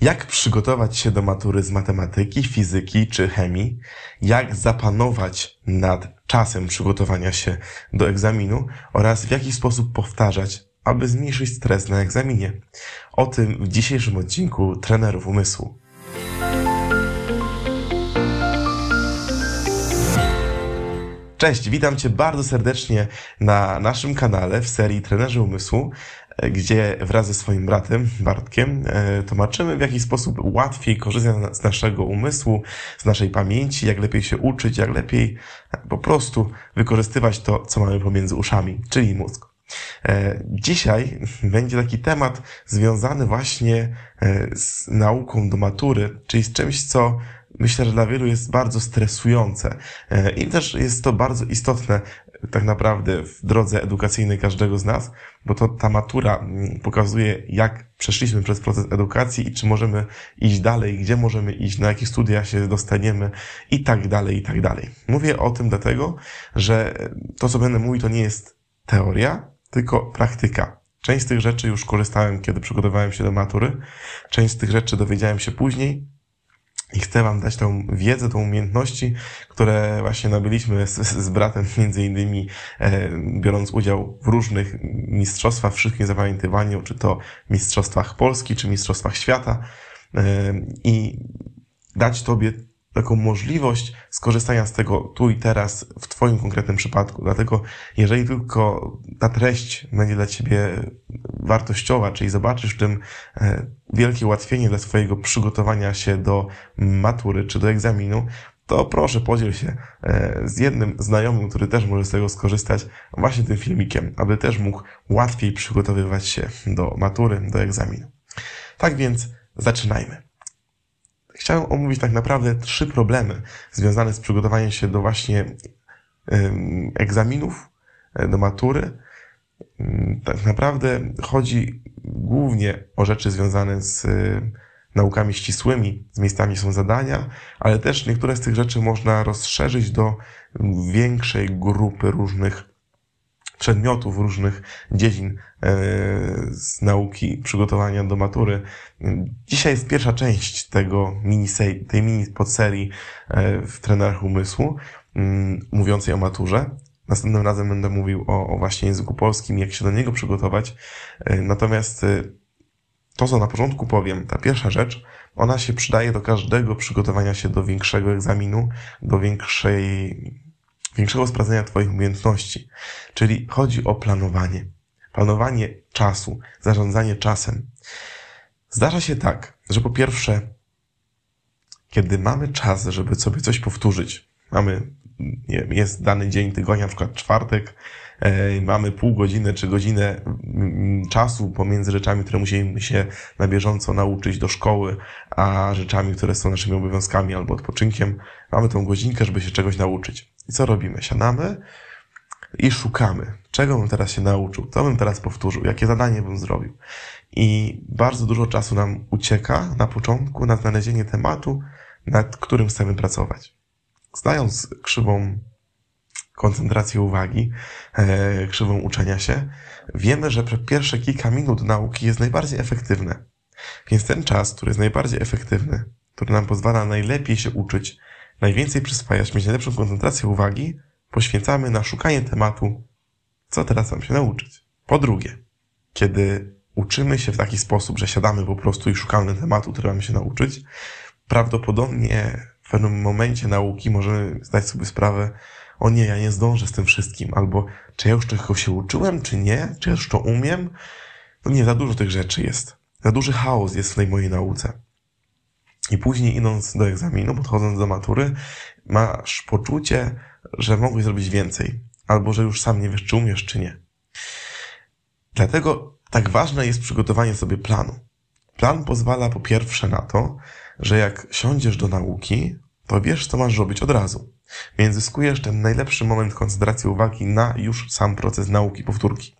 Jak przygotować się do matury z matematyki, fizyki czy chemii? Jak zapanować nad czasem przygotowania się do egzaminu oraz w jaki sposób powtarzać, aby zmniejszyć stres na egzaminie? O tym w dzisiejszym odcinku Trenerów Umysłu. Cześć, witam Cię bardzo serdecznie na naszym kanale w serii Trenerzy Umysłu, gdzie wraz ze swoim bratem Bartkiem e, tłumaczymy, w jaki sposób łatwiej korzystać z naszego umysłu, z naszej pamięci, jak lepiej się uczyć, jak lepiej po prostu wykorzystywać to, co mamy pomiędzy uszami, czyli mózg. E, dzisiaj będzie taki temat związany właśnie e, z nauką do matury, czyli z czymś, co myślę, że dla wielu jest bardzo stresujące i też jest to bardzo istotne tak naprawdę w drodze edukacyjnej każdego z nas, bo to ta matura mm, pokazuje, jak przeszliśmy przez proces edukacji i czy możemy iść dalej, gdzie możemy iść, na jakie studia się dostaniemy i tak dalej, i tak dalej. Mówię o tym dlatego, że to, co będę mówił, to nie jest teoria, tylko praktyka. Część z tych rzeczy już korzystałem, kiedy przygotowywałem się do matury. Część z tych rzeczy dowiedziałem się później, i chcę Wam dać tą wiedzę, tą umiejętności, które właśnie nabyliśmy z, z bratem, między innymi e, biorąc udział w różnych mistrzostwach, wszystkim zapamiętywaniu, czy to mistrzostwach Polski, czy mistrzostwach świata. E, i dać Tobie taką możliwość skorzystania z tego tu i teraz w Twoim konkretnym przypadku. Dlatego, jeżeli tylko ta treść będzie dla Ciebie wartościowa, czyli zobaczysz w tym e, wielkie ułatwienie dla Twojego przygotowania się do matury czy do egzaminu, to proszę podziel się e, z jednym znajomym, który też może z tego skorzystać, właśnie tym filmikiem, aby też mógł łatwiej przygotowywać się do matury, do egzaminu. Tak więc zaczynajmy. Chciałem omówić tak naprawdę trzy problemy związane z przygotowaniem się do właśnie egzaminów, e, do matury. Tak naprawdę chodzi głównie o rzeczy związane z e, naukami ścisłymi, z miejscami są zadania, ale też niektóre z tych rzeczy można rozszerzyć do większej grupy różnych przedmiotów, różnych dziedzin e, z nauki przygotowania do matury. Dzisiaj jest pierwsza część tego mini tej mini podserii e, w trenerach umysłu, mm, mówiącej o maturze. Następnym razem będę mówił o, o właśnie języku polskim, jak się do niego przygotować. E, natomiast to, co na początku powiem, ta pierwsza rzecz, ona się przydaje do każdego przygotowania się do większego egzaminu, do większej większego sprawdzenia Twoich umiejętności. Czyli chodzi o planowanie. Planowanie czasu, zarządzanie czasem. Zdarza się tak, że po pierwsze, kiedy mamy czas, żeby sobie coś powtórzyć, mamy, nie, jest dany dzień tygodnia, na przykład czwartek, e, mamy pół godziny czy godzinę mm, czasu pomiędzy rzeczami, które musimy się na bieżąco nauczyć do szkoły, a rzeczami, które są naszymi obowiązkami albo odpoczynkiem, mamy tą godzinkę, żeby się czegoś nauczyć. I co robimy? Siadamy i szukamy, czego bym teraz się nauczył, co bym teraz powtórzył, jakie zadanie bym zrobił. I bardzo dużo czasu nam ucieka na początku na znalezienie tematu, nad którym chcemy pracować. Znając krzywą koncentracji uwagi, e, krzywą uczenia się, wiemy, że pierwsze kilka minut nauki jest najbardziej efektywne. Więc ten czas, który jest najbardziej efektywny, który nam pozwala najlepiej się uczyć, najwięcej przyswajać, mieć najlepszą koncentrację uwagi, poświęcamy na szukanie tematu, co teraz mam się nauczyć. Po drugie, kiedy uczymy się w taki sposób, że siadamy po prostu i szukamy tematu, który mamy się nauczyć, prawdopodobnie w pewnym momencie nauki możemy zdać sobie sprawę, o nie, ja nie zdążę z tym wszystkim, albo czy ja już czego się uczyłem, czy nie, czy ja już to umiem. No nie, za dużo tych rzeczy jest. Za duży chaos jest w tej mojej nauce. I później idąc do egzaminu, podchodząc do matury, masz poczucie, że mogłeś zrobić więcej, albo że już sam nie wiesz, czy umiesz, czy nie. Dlatego tak ważne jest przygotowanie sobie planu. Plan pozwala po pierwsze na to, że jak siądziesz do nauki, to wiesz, co masz robić od razu. Więc zyskujesz ten najlepszy moment koncentracji uwagi na już sam proces nauki, powtórki.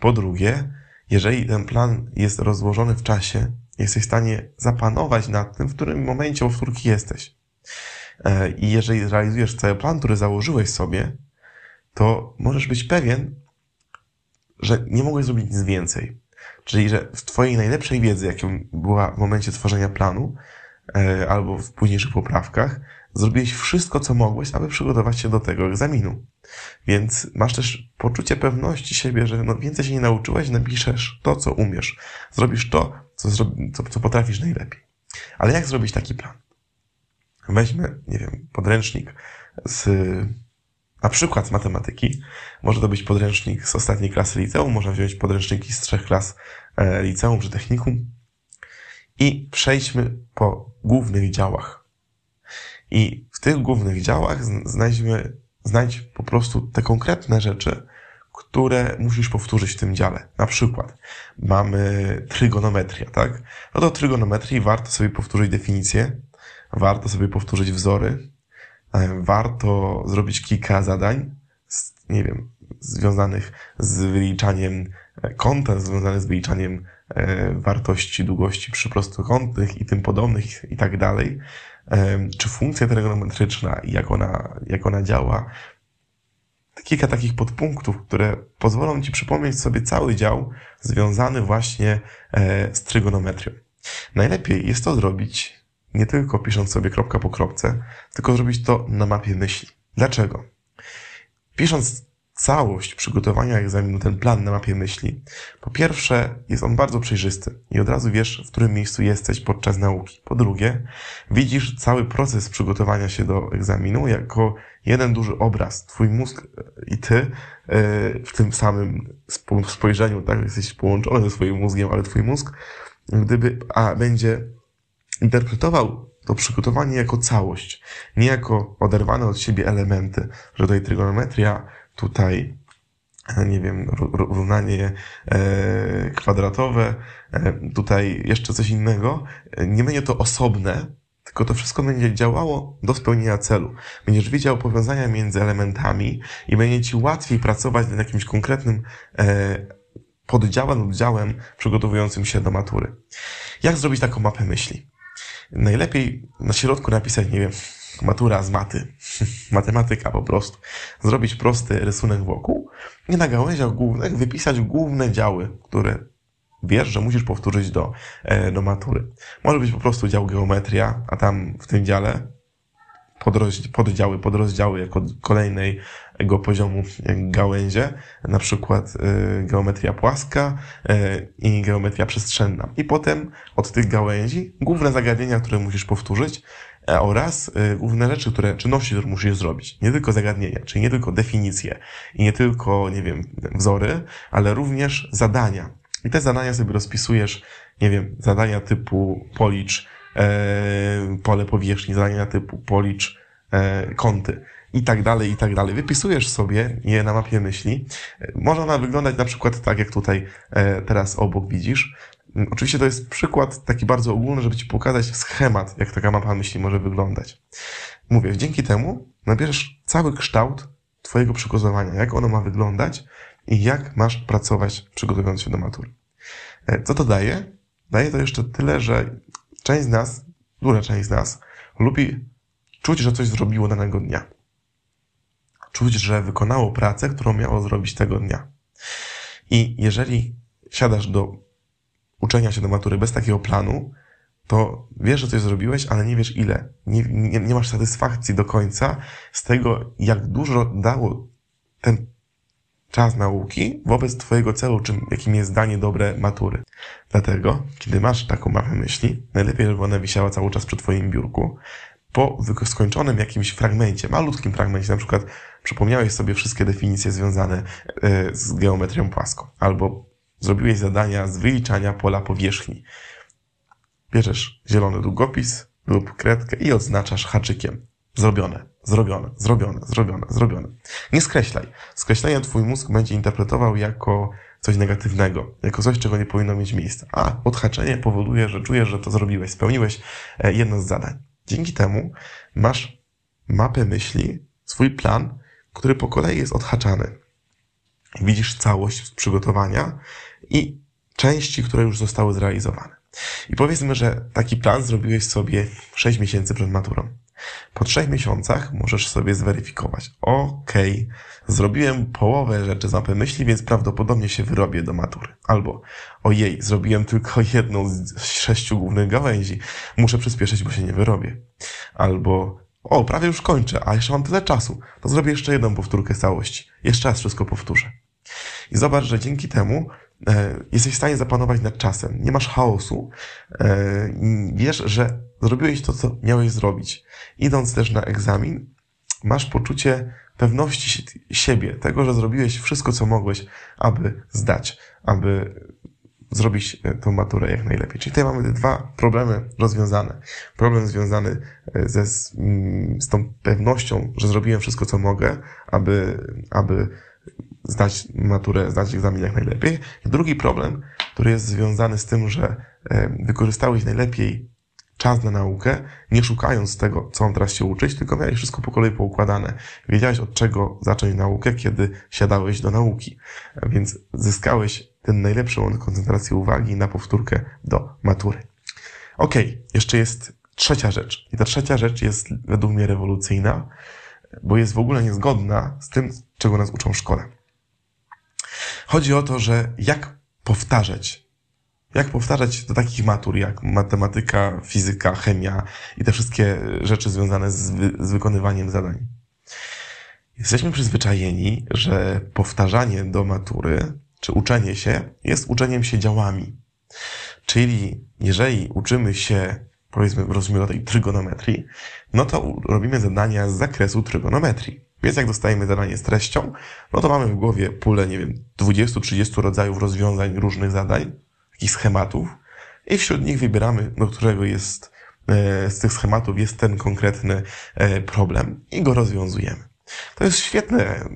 Po drugie, jeżeli ten plan jest rozłożony w czasie, jesteś w stanie zapanować nad tym, w którym momencie powtórki jesteś. E, I jeżeli realizujesz cały plan, który założyłeś sobie, to możesz być pewien, że nie mogłeś zrobić nic więcej. Czyli, że w Twojej najlepszej wiedzy, jaką była w momencie tworzenia planu, e, albo w późniejszych poprawkach, zrobiłeś wszystko, co mogłeś, aby przygotować się do tego egzaminu. Więc masz też poczucie pewności siebie, że no więcej się nie nauczyłeś, napiszesz to, co umiesz. Zrobisz to, co, co, co potrafisz najlepiej. Ale jak zrobić taki plan? Weźmy, nie wiem, podręcznik z na przykład z matematyki. Może to być podręcznik z ostatniej klasy liceum, można wziąć podręczniki z trzech klas e, liceum czy technikum i przejdźmy po głównych działach. I w tych głównych działach znajdźmy, znajdź po prostu te konkretne rzeczy, które musisz powtórzyć w tym dziale. Na przykład mamy trygonometrię, tak? No do trygonometrii warto sobie powtórzyć definicję, warto sobie powtórzyć wzory, warto zrobić kilka zadań, nie wiem, związanych z wyliczaniem e, kąta, związanych z wyliczaniem e, wartości długości przyprostokątnych i tym podobnych i tak dalej. Czy funkcja trygonometryczna i jak ona, jak ona działa, kilka takich podpunktów, które pozwolą Ci przypomnieć sobie cały dział związany właśnie e, z trygonometrią. Najlepiej jest to zrobić nie tylko pisząc sobie kropka po kropce, tylko zrobić to na mapie myśli. Dlaczego? Pisząc całość przygotowania egzaminu, ten plan na mapie myśli, po pierwsze jest on bardzo przejrzysty i od razu wiesz, w którym miejscu jesteś podczas nauki. Po drugie, widzisz cały proces przygotowania się do egzaminu jako jeden duży obraz. Twój mózg i ty e, w tym samym spojrzeniu, tak, jesteś połączony ze swoim mózgiem, ale twój mózg, gdyby, a będzie interpretował to przygotowanie jako całość, nie jako oderwane od siebie elementy, że tutaj trygonometria, tutaj nie wiem, równanie e, kwadratowe, e, tutaj jeszcze coś innego. Nie będzie to osobne, tylko to wszystko będzie działało do spełnienia celu. Będziesz widział powiązania między elementami i będzie ci łatwiej pracować nad jakimś konkretnym e, poddziałem, oddziałem przygotowującym się do matury. Jak zrobić taką mapę myśli? Najlepiej na środku napisać, nie wiem, matura z maty, matematyka po prostu. Zrobić prosty rysunek wokół i na gałęziach głównych wypisać główne działy, które wiesz, że musisz powtórzyć do, e, do matury. Może być po prostu dział geometria, a tam w tym dziale poddziały, podrozdziały jako kolejnego poziomu gałęzie, na przykład e, geometria płaska e, i geometria przestrzenna. I potem od tych gałęzi główne zagadnienia, które musisz powtórzyć oraz główne rzeczy, które, czynności, które musisz zrobić. Nie tylko zagadnienia, czyli nie tylko definicje i nie tylko, nie wiem, wzory, ale również zadania, i te zadania sobie rozpisujesz, nie wiem, zadania typu policz e, pole powierzchni, zadania typu policz e, kąty i tak dalej, i tak dalej. Wypisujesz sobie je na mapie myśli. Może ona wyglądać na przykład tak, jak tutaj e, teraz obok widzisz. Oczywiście to jest przykład taki bardzo ogólny, żeby Ci pokazać schemat, jak taka mapa myśli może wyglądać. Mówię, dzięki temu nabierzesz cały kształt Twojego przygotowania, jak ono ma wyglądać i jak masz pracować przygotowując się do matury. E, co to daje? Daje to jeszcze tyle, że część z nas, duża część z nas, lubi czuć, że coś zrobiło danego dnia. Czuć, że wykonało pracę, którą miało zrobić tego dnia. I jeżeli siadasz do uczenia się do matury bez takiego planu, to wiesz, że coś zrobiłeś, ale nie wiesz ile. Nie, nie, nie masz satysfakcji do końca z tego, jak dużo dało ten czas nauki wobec Twojego celu, czym, jakim jest zdanie dobre matury. Dlatego, kiedy masz taką mapę myśli, najlepiej, żeby ona wisiała cały czas przy Twoim biurku, po skończonym jakimś fragmencie, malutkim fragmencie, na przykład przypomniałeś sobie wszystkie definicje związane e, z geometrią płaską, albo zrobiłeś zadania z wyliczania pola powierzchni. Bierzesz zielony długopis lub kredkę i odznaczasz haczykiem. Zrobione, zrobione, zrobione, zrobione, zrobione. Nie skreślaj. Skreślenie twój mózg będzie interpretował jako coś negatywnego, jako coś, czego nie powinno mieć miejsca. A odhaczenie powoduje, że czujesz, że to zrobiłeś, spełniłeś e, jedno z zadań. Dzięki temu masz mapę myśli, swój plan, który po kolei jest odhaczany. Widzisz całość przygotowania i części, które już zostały zrealizowane. I powiedzmy, że taki plan zrobiłeś sobie 6 miesięcy przed maturą. Po trzech miesiącach możesz sobie zweryfikować. Ok, zrobiłem połowę rzeczy z mapy myśli, więc prawdopodobnie się wyrobię do matury. Albo ojej, zrobiłem tylko jedną z sześciu głównych gałęzi. Muszę przyspieszyć, bo się nie wyrobię. Albo o, prawie już kończę, a jeszcze mam tyle czasu. To zrobię jeszcze jedną powtórkę całości. Jeszcze raz wszystko powtórzę. I zobacz, że dzięki temu jesteś w stanie zapanować nad czasem. Nie masz chaosu. E, wiesz, że zrobiłeś to, co miałeś zrobić. Idąc też na egzamin, masz poczucie pewności siebie, tego, że zrobiłeś wszystko, co mogłeś, aby zdać, aby zrobić e, tą maturę jak najlepiej. Czyli tutaj mamy dwa problemy rozwiązane. Problem związany ze, z tą pewnością, że zrobiłem wszystko, co mogę, aby, aby zdać maturę, zdać egzamin jak najlepiej. Drugi problem, który jest związany z tym, że e, wykorzystałeś najlepiej czas na naukę, nie szukając tego, co on teraz się uczyć, tylko miałeś wszystko po kolei poukładane. Wiedziałeś, od czego zacząć naukę, kiedy siadałeś do nauki. Więc zyskałeś ten najlepszy moment koncentracji uwagi na powtórkę do matury. Ok, jeszcze jest trzecia rzecz. I ta trzecia rzecz jest według mnie rewolucyjna, bo jest w ogóle niezgodna z tym, czego nas uczą w szkole. Chodzi o to, że jak powtarzać, jak powtarzać do takich matur jak matematyka, fizyka, chemia i te wszystkie rzeczy związane z, wy, z wykonywaniem zadań. Jesteśmy przyzwyczajeni, że powtarzanie do matury, czy uczenie się, jest uczeniem się działami. Czyli jeżeli uczymy się, powiedzmy, rozumiemy tej trygonometrii, no to robimy zadania z zakresu trygonometrii. Więc jak dostajemy zadanie z treścią, no to mamy w głowie pulę, nie wiem, 20-30 rodzajów rozwiązań różnych zadań, takich schematów i wśród nich wybieramy, do którego jest, e, z tych schematów jest ten konkretny e, problem i go rozwiązujemy. To jest świetne,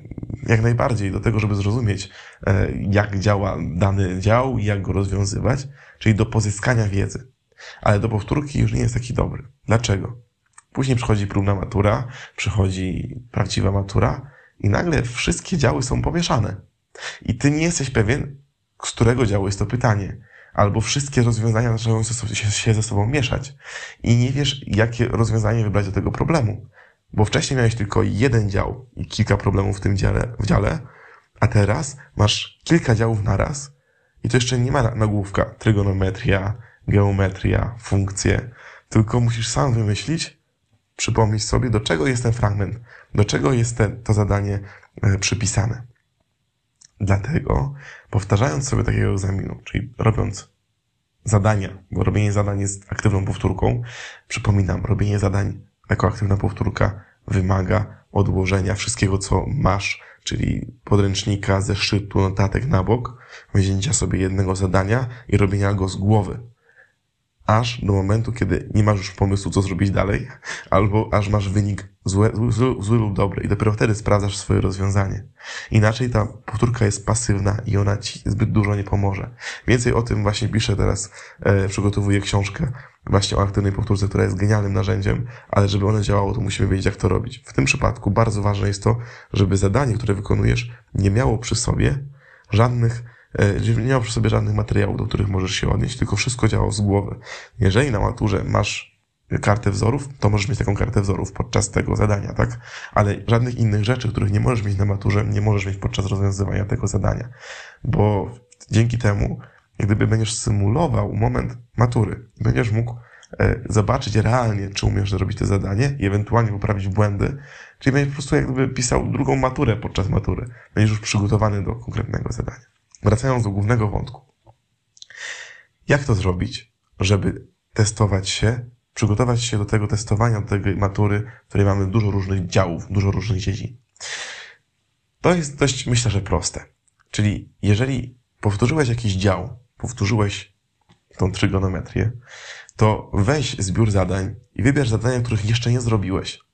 jak najbardziej, do tego, żeby zrozumieć, e, jak działa dany dział i jak go rozwiązywać, czyli do pozyskania wiedzy. Ale do powtórki już nie jest taki dobry. Dlaczego? Później przychodzi próbna matura, przychodzi prawdziwa matura i nagle wszystkie działy są pomieszane. I ty nie jesteś pewien, z którego działu jest to pytanie. Albo wszystkie rozwiązania zaczynają się ze sobą mieszać. I nie wiesz, jakie rozwiązanie wybrać do tego problemu. Bo wcześniej miałeś tylko jeden dział i kilka problemów w tym dziale, w dziale, a teraz masz kilka działów naraz i to jeszcze nie ma nagłówka trygonometria, geometria, funkcje, tylko musisz sam wymyślić, przypomnieć sobie, do czego jest ten fragment, do czego jest te, to zadanie e, przypisane. Dlatego, powtarzając sobie takiego egzaminu, czyli robiąc zadania, bo robienie zadań jest aktywną powtórką, przypominam, robienie zadań jako aktywna powtórka wymaga odłożenia wszystkiego, co masz, czyli podręcznika, zeszytu, notatek na bok, wzięcia sobie jednego zadania i robienia go z głowy aż do momentu, kiedy nie masz już pomysłu, co zrobić dalej, albo aż masz wynik zły, zły, zły lub dobry i dopiero wtedy sprawdzasz swoje rozwiązanie. Inaczej ta powtórka jest pasywna i ona ci zbyt dużo nie pomoże. Więcej o tym właśnie piszę teraz, e, przygotowuję książkę właśnie o aktywnej powtórce, która jest genialnym narzędziem, ale żeby one działało, to musimy wiedzieć, jak to robić. W tym przypadku bardzo ważne jest to, żeby zadanie, które wykonujesz, nie miało przy sobie żadnych nie ma przy sobie żadnych materiałów, do których możesz się odnieść, tylko wszystko działa z głowy. Jeżeli na maturze masz kartę wzorów, to możesz mieć taką kartę wzorów podczas tego zadania, tak? Ale żadnych innych rzeczy, których nie możesz mieć na maturze, nie możesz mieć podczas rozwiązywania tego zadania. Bo dzięki temu, gdyby będziesz symulował moment matury, będziesz mógł e, zobaczyć realnie, czy umiesz zrobić to zadanie i ewentualnie poprawić błędy, czyli będziesz po prostu jak gdyby pisał drugą maturę podczas matury. Będziesz już przygotowany do konkretnego zadania. Wracając do głównego wątku. Jak to zrobić, żeby testować się, przygotować się do tego testowania, do tej matury, w której mamy dużo różnych działów, dużo różnych dziedzin? To jest dość, myślę, że proste. Czyli jeżeli powtórzyłeś jakiś dział, powtórzyłeś tą trygonometrię, to weź zbiór zadań i wybierz zadania, których jeszcze nie zrobiłeś.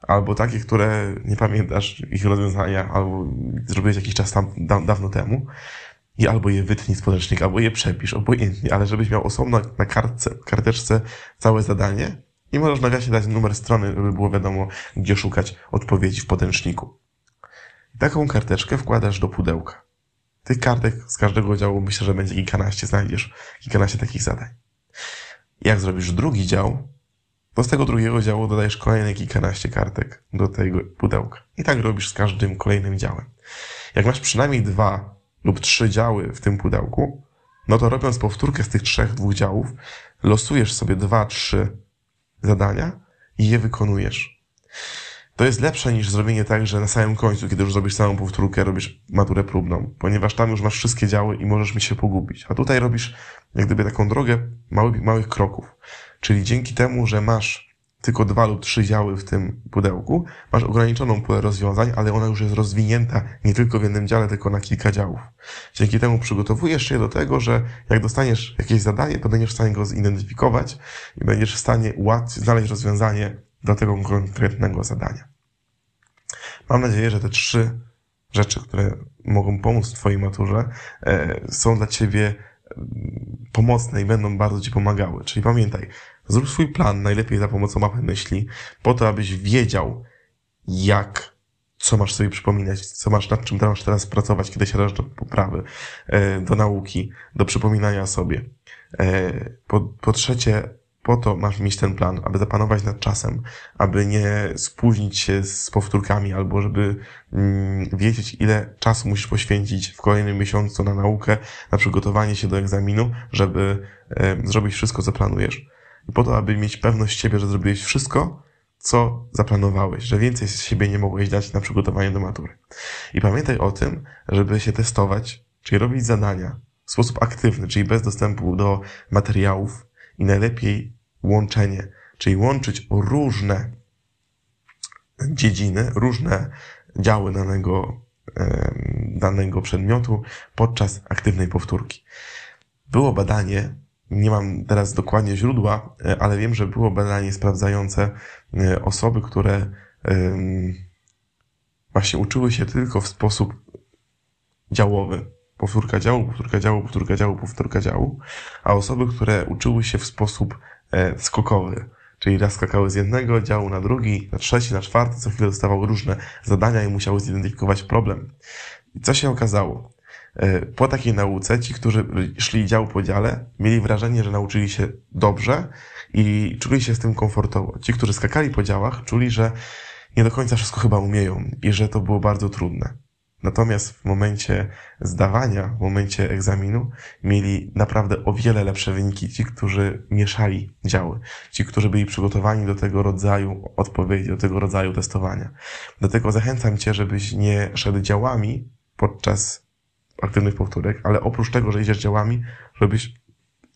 Albo takie, które nie pamiętasz ich rozwiązania, albo zrobiłeś jakiś czas tam da, dawno temu. I albo je wytnij z podręcznika, albo je przepisz, obojętnie, ale żebyś miał osobno na kartce, karteczce całe zadanie i możesz nawiasie dać numer strony, żeby było wiadomo, gdzie szukać odpowiedzi w podręczniku. Taką karteczkę wkładasz do pudełka. Tych kartek z każdego działu myślę, że będzie kilkanaście, znajdziesz kilkanaście takich zadań. Jak zrobisz drugi dział, do tego drugiego działu dodajesz kolejne kilkanaście kartek do tego pudełka. I tak robisz z każdym kolejnym działem. Jak masz przynajmniej dwa lub trzy działy w tym pudełku, no to robiąc powtórkę z tych trzech, dwóch działów, losujesz sobie dwa, trzy zadania i je wykonujesz. To jest lepsze niż zrobienie tak, że na samym końcu, kiedy już zrobisz samą powtórkę, robisz maturę próbną, ponieważ tam już masz wszystkie działy i możesz mi się pogubić. A tutaj robisz jak gdyby taką drogę małych, małych kroków. Czyli dzięki temu, że masz tylko dwa lub trzy działy w tym pudełku, masz ograniczoną pulę rozwiązań, ale ona już jest rozwinięta nie tylko w jednym dziale, tylko na kilka działów. Dzięki temu przygotowujesz się do tego, że jak dostaniesz jakieś zadanie, to będziesz w stanie go zidentyfikować i będziesz w stanie łatwiej znaleźć rozwiązanie do tego konkretnego zadania. Mam nadzieję, że te trzy rzeczy, które mogą pomóc w Twojej maturze, e, są dla Ciebie pomocne i będą bardzo Ci pomagały. Czyli pamiętaj, zrób swój plan, najlepiej za pomocą mapy myśli, po to, abyś wiedział, jak, co masz sobie przypominać, co masz, nad czym masz teraz pracować, kiedy siadasz do poprawy, e, do nauki, do przypominania sobie. E, po, po trzecie, po to masz mieć ten plan, aby zapanować nad czasem, aby nie spóźnić się z powtórkami, albo żeby mm, wiedzieć, ile czasu musisz poświęcić w kolejnym miesiącu na naukę, na przygotowanie się do egzaminu, żeby zrobić wszystko, co planujesz. I po to, aby mieć pewność siebie, że zrobiłeś wszystko, co zaplanowałeś, że więcej z siebie nie mogłeś dać na przygotowanie do matury. I pamiętaj o tym, żeby się testować, czyli robić zadania w sposób aktywny, czyli bez dostępu do materiałów i najlepiej łączenie, czyli łączyć różne dziedziny, różne działy danego, danego przedmiotu podczas aktywnej powtórki. Było badanie, nie mam teraz dokładnie źródła, e, ale wiem, że było badanie sprawdzające e, osoby, które właśnie uczyły się tylko w sposób działowy. Powtórka działu, powtórka działu, powtórka działu, powtórka działu, a osoby, które uczyły się w sposób E, skokowy. Czyli raz skakały z jednego działu na drugi, na trzeci, na czwarty, co chwilę dostawały różne zadania i musiały zidentyfikować problem. I co się okazało? E, po takiej nauce ci, którzy szli dział po dziale, mieli wrażenie, że nauczyli się dobrze i czuli się z tym komfortowo. Ci, którzy skakali po działach, czuli, że nie do końca wszystko chyba umieją i że to było bardzo trudne. Natomiast w momencie zdawania, w momencie egzaminu mieli naprawdę o wiele lepsze wyniki ci, którzy mieszali działy, ci, którzy byli przygotowani do tego rodzaju odpowiedzi, do tego rodzaju testowania. Dlatego zachęcam Cię, żebyś nie szedł działami podczas aktywnych powtórek, ale oprócz tego, że idziesz działami, żebyś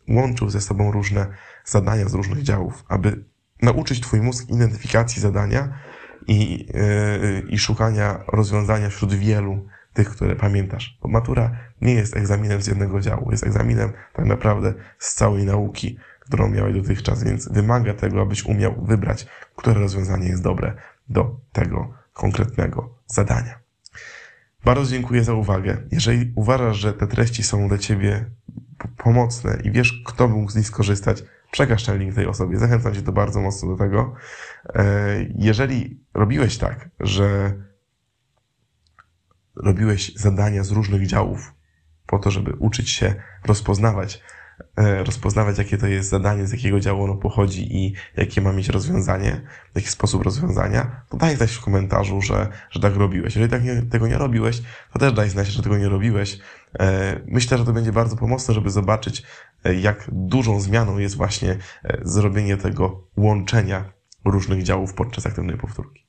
łączył ze sobą różne zadania z różnych działów, aby nauczyć Twój mózg identyfikacji zadania, i, yy, i szukania rozwiązania wśród wielu tych, które pamiętasz. Bo matura nie jest egzaminem z jednego działu, jest egzaminem tak naprawdę z całej nauki, którą miałeś dotychczas, więc wymaga tego, abyś umiał wybrać, które rozwiązanie jest dobre do tego konkretnego zadania. Bardzo dziękuję za uwagę. Jeżeli uważasz, że te treści są dla Ciebie pomocne i wiesz, kto mógł z nich skorzystać, przekaż ten link tej osobie. Zachęcam Cię to bardzo mocno do tego. E, jeżeli robiłeś tak, że robiłeś zadania z różnych działów po to, żeby uczyć się rozpoznawać, rozpoznawać, jakie to jest zadanie, z jakiego działu ono pochodzi i jakie ma mieć rozwiązanie, jaki sposób rozwiązania, to daj znać w komentarzu, że, że tak robiłeś. Jeżeli tak nie, tego nie robiłeś, to też daj znać, że tego nie robiłeś. E, myślę, że to będzie bardzo pomocne, żeby zobaczyć, jak dużą zmianą jest właśnie zrobienie tego łączenia różnych działów podczas aktywnej powtórki.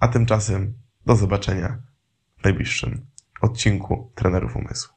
A tymczasem do zobaczenia w najbliższym odcinku Trenerów Umysłu.